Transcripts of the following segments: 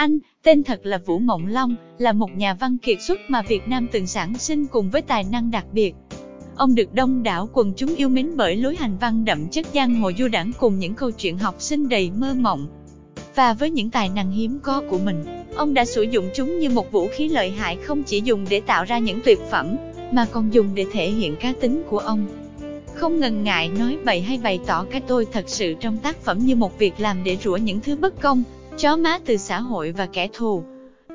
Anh, tên thật là Vũ Mộng Long, là một nhà văn kiệt xuất mà Việt Nam từng sản sinh cùng với tài năng đặc biệt. Ông được đông đảo quần chúng yêu mến bởi lối hành văn đậm chất giang hồ du đảng cùng những câu chuyện học sinh đầy mơ mộng. Và với những tài năng hiếm có của mình, ông đã sử dụng chúng như một vũ khí lợi hại không chỉ dùng để tạo ra những tuyệt phẩm, mà còn dùng để thể hiện cá tính của ông. Không ngần ngại nói bậy hay bày tỏ cái tôi thật sự trong tác phẩm như một việc làm để rủa những thứ bất công, chó má từ xã hội và kẻ thù.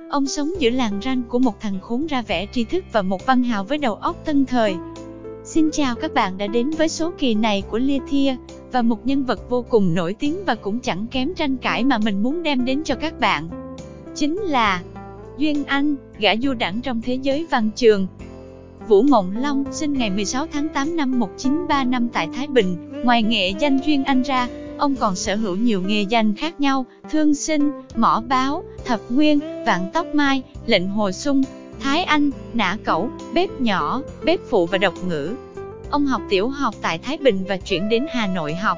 Ông sống giữa làng ranh của một thằng khốn ra vẻ tri thức và một văn hào với đầu óc tân thời. Xin chào các bạn đã đến với số kỳ này của Lia Thia, và một nhân vật vô cùng nổi tiếng và cũng chẳng kém tranh cãi mà mình muốn đem đến cho các bạn. Chính là Duyên Anh, gã du đẳng trong thế giới văn trường. Vũ Mộng Long, sinh ngày 16 tháng 8 năm 1935 tại Thái Bình, ngoài nghệ danh Duyên Anh ra, ông còn sở hữu nhiều nghề danh khác nhau, thương sinh, mỏ báo, thập nguyên, vạn tóc mai, lệnh hồi sung, thái anh, nã cẩu, bếp nhỏ, bếp phụ và độc ngữ. Ông học tiểu học tại Thái Bình và chuyển đến Hà Nội học.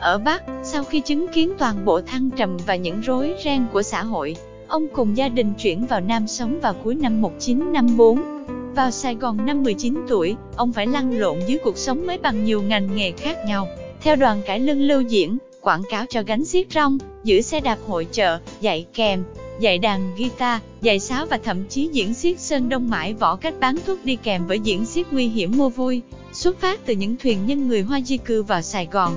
Ở Bắc, sau khi chứng kiến toàn bộ thăng trầm và những rối ren của xã hội, ông cùng gia đình chuyển vào Nam sống vào cuối năm 1954. Vào Sài Gòn năm 19 tuổi, ông phải lăn lộn dưới cuộc sống mới bằng nhiều ngành nghề khác nhau. Theo đoàn cải lương lưu diễn, quảng cáo cho gánh xiết rong, giữ xe đạp hội chợ, dạy kèm, dạy đàn guitar, dạy sáo và thậm chí diễn xiết sơn đông mãi võ cách bán thuốc đi kèm với diễn xiết nguy hiểm mua vui, xuất phát từ những thuyền nhân người Hoa di cư vào Sài Gòn.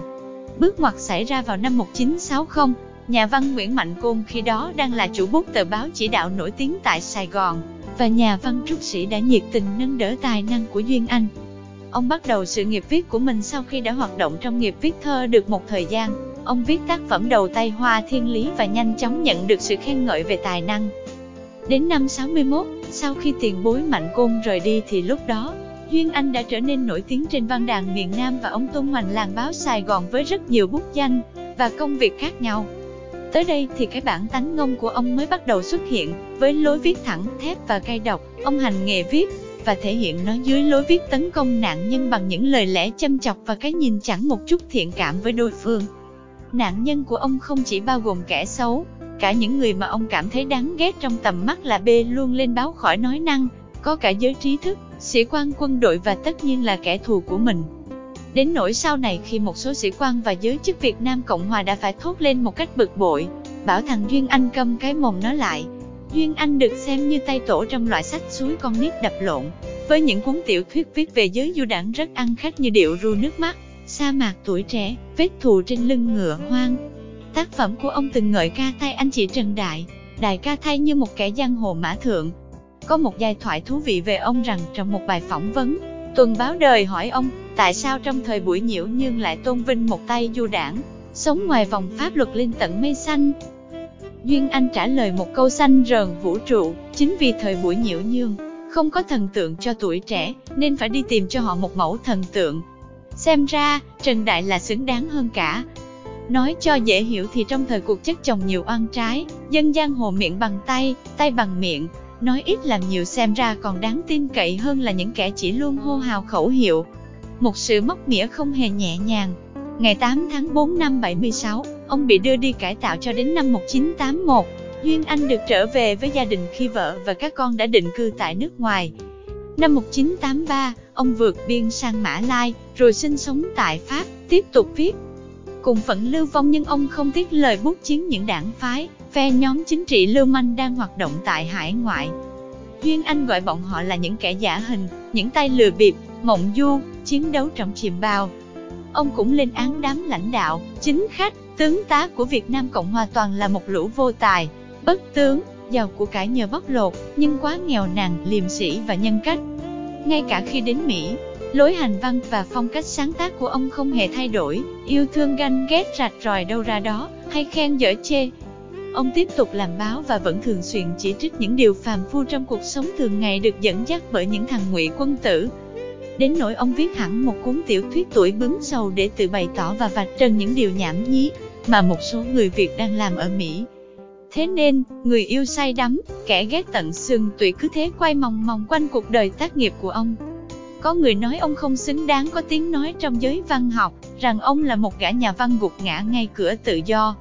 Bước ngoặt xảy ra vào năm 1960, nhà văn Nguyễn Mạnh Côn khi đó đang là chủ bút tờ báo chỉ đạo nổi tiếng tại Sài Gòn, và nhà văn trúc sĩ đã nhiệt tình nâng đỡ tài năng của Duyên Anh. Ông bắt đầu sự nghiệp viết của mình sau khi đã hoạt động trong nghiệp viết thơ được một thời gian. Ông viết tác phẩm đầu tay Hoa Thiên Lý và nhanh chóng nhận được sự khen ngợi về tài năng. Đến năm 61, sau khi tiền bối Mạnh Côn rời đi thì lúc đó, Duyên Anh đã trở nên nổi tiếng trên văn đàn miền Nam và ông tung hoành làng báo Sài Gòn với rất nhiều bút danh và công việc khác nhau. Tới đây thì cái bản tánh ngông của ông mới bắt đầu xuất hiện, với lối viết thẳng, thép và cay độc, ông hành nghề viết, và thể hiện nó dưới lối viết tấn công nạn nhân bằng những lời lẽ châm chọc và cái nhìn chẳng một chút thiện cảm với đối phương. Nạn nhân của ông không chỉ bao gồm kẻ xấu, cả những người mà ông cảm thấy đáng ghét trong tầm mắt là bê luôn lên báo khỏi nói năng, có cả giới trí thức, sĩ quan quân đội và tất nhiên là kẻ thù của mình. Đến nỗi sau này khi một số sĩ quan và giới chức Việt Nam Cộng Hòa đã phải thốt lên một cách bực bội, bảo thằng Duyên Anh câm cái mồm nó lại. Duyên Anh được xem như tay tổ trong loại sách suối con nít đập lộn, với những cuốn tiểu thuyết viết về giới du đảng rất ăn khách như điệu ru nước mắt, sa mạc tuổi trẻ, vết thù trên lưng ngựa hoang. Tác phẩm của ông từng ngợi ca tay anh chị Trần Đại, Đại ca thay như một kẻ giang hồ mã thượng. Có một giai thoại thú vị về ông rằng trong một bài phỏng vấn, tuần báo đời hỏi ông, tại sao trong thời buổi nhiễu nhưng lại tôn vinh một tay du đảng, sống ngoài vòng pháp luật lên tận mây xanh. Duyên Anh trả lời một câu xanh rờn vũ trụ, chính vì thời buổi nhiễu nhương, không có thần tượng cho tuổi trẻ, nên phải đi tìm cho họ một mẫu thần tượng. Xem ra, Trần Đại là xứng đáng hơn cả. Nói cho dễ hiểu thì trong thời cuộc chất chồng nhiều oan trái, dân gian hồ miệng bằng tay, tay bằng miệng, nói ít làm nhiều xem ra còn đáng tin cậy hơn là những kẻ chỉ luôn hô hào khẩu hiệu. Một sự móc mỉa không hề nhẹ nhàng. Ngày 8 tháng 4 năm 76, ông bị đưa đi cải tạo cho đến năm 1981. Duyên Anh được trở về với gia đình khi vợ và các con đã định cư tại nước ngoài. Năm 1983, ông vượt biên sang Mã Lai, rồi sinh sống tại Pháp, tiếp tục viết. Cùng phận lưu vong nhưng ông không tiếc lời bút chiến những đảng phái, phe nhóm chính trị lưu manh đang hoạt động tại hải ngoại. Duyên Anh gọi bọn họ là những kẻ giả hình, những tay lừa bịp, mộng du, chiến đấu trong chìm bao. Ông cũng lên án đám lãnh đạo, chính khách, tướng tá của Việt Nam Cộng Hòa toàn là một lũ vô tài, bất tướng, giàu của cải nhờ bóc lột, nhưng quá nghèo nàn, liềm sĩ và nhân cách. Ngay cả khi đến Mỹ, lối hành văn và phong cách sáng tác của ông không hề thay đổi, yêu thương ganh ghét rạch ròi đâu ra đó, hay khen dở chê. Ông tiếp tục làm báo và vẫn thường xuyên chỉ trích những điều phàm phu trong cuộc sống thường ngày được dẫn dắt bởi những thằng ngụy quân tử. Đến nỗi ông viết hẳn một cuốn tiểu thuyết tuổi bướm sầu để tự bày tỏ và vạch trần những điều nhảm nhí mà một số người Việt đang làm ở Mỹ. Thế nên, người yêu say đắm, kẻ ghét tận xương tụy cứ thế quay mòng mòng quanh cuộc đời tác nghiệp của ông. Có người nói ông không xứng đáng có tiếng nói trong giới văn học, rằng ông là một gã nhà văn gục ngã ngay cửa tự do.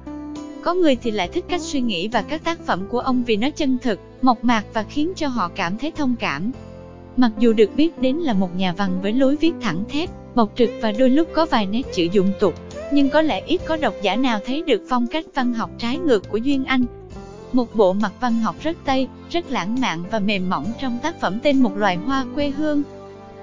Có người thì lại thích cách suy nghĩ và các tác phẩm của ông vì nó chân thực, mộc mạc và khiến cho họ cảm thấy thông cảm. Mặc dù được biết đến là một nhà văn với lối viết thẳng thép, bộc trực và đôi lúc có vài nét chữ dụng tục, nhưng có lẽ ít có độc giả nào thấy được phong cách văn học trái ngược của Duyên Anh. Một bộ mặt văn học rất Tây, rất lãng mạn và mềm mỏng trong tác phẩm tên một loài hoa quê hương.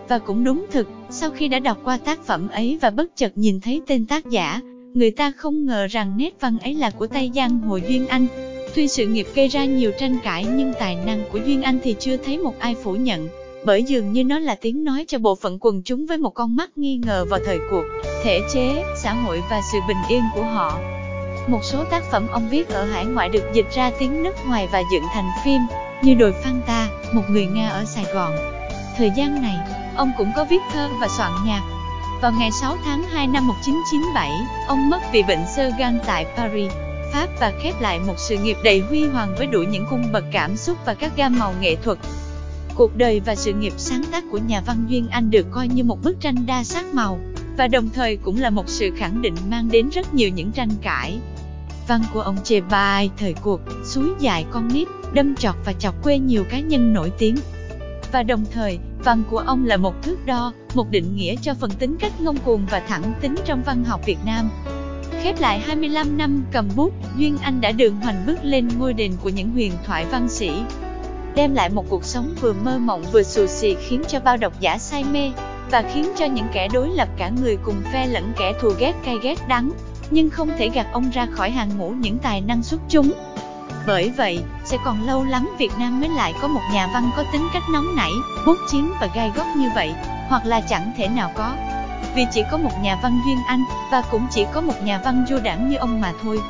Và cũng đúng thực, sau khi đã đọc qua tác phẩm ấy và bất chợt nhìn thấy tên tác giả, người ta không ngờ rằng nét văn ấy là của Tây Giang Hồ Duyên Anh. Tuy sự nghiệp gây ra nhiều tranh cãi nhưng tài năng của Duyên Anh thì chưa thấy một ai phủ nhận, bởi dường như nó là tiếng nói cho bộ phận quần chúng với một con mắt nghi ngờ vào thời cuộc, thể chế, xã hội và sự bình yên của họ. Một số tác phẩm ông viết ở hải ngoại được dịch ra tiếng nước ngoài và dựng thành phim, như Đồi Phan Ta, Một người Nga ở Sài Gòn. Thời gian này, ông cũng có viết thơ và soạn nhạc. Vào ngày 6 tháng 2 năm 1997, ông mất vì bệnh sơ gan tại Paris, Pháp và khép lại một sự nghiệp đầy huy hoàng với đủ những cung bậc cảm xúc và các gam màu nghệ thuật. Cuộc đời và sự nghiệp sáng tác của nhà văn Duyên Anh được coi như một bức tranh đa sắc màu, và đồng thời cũng là một sự khẳng định mang đến rất nhiều những tranh cãi. Văn của ông chê bai thời cuộc, suối dài con nít, đâm trọt và chọc quê nhiều cá nhân nổi tiếng. Và đồng thời, văn của ông là một thước đo, một định nghĩa cho phần tính cách ngông cuồng và thẳng tính trong văn học Việt Nam. Khép lại 25 năm cầm bút, Duyên Anh đã đường hoành bước lên ngôi đền của những huyền thoại văn sĩ, đem lại một cuộc sống vừa mơ mộng vừa xù xì khiến cho bao độc giả say mê, và khiến cho những kẻ đối lập cả người cùng phe lẫn kẻ thù ghét cay ghét đắng, nhưng không thể gạt ông ra khỏi hàng ngũ những tài năng xuất chúng. Bởi vậy, sẽ còn lâu lắm Việt Nam mới lại có một nhà văn có tính cách nóng nảy, bút chiến và gai góc như vậy, hoặc là chẳng thể nào có. Vì chỉ có một nhà văn duyên anh, và cũng chỉ có một nhà văn du đảng như ông mà thôi.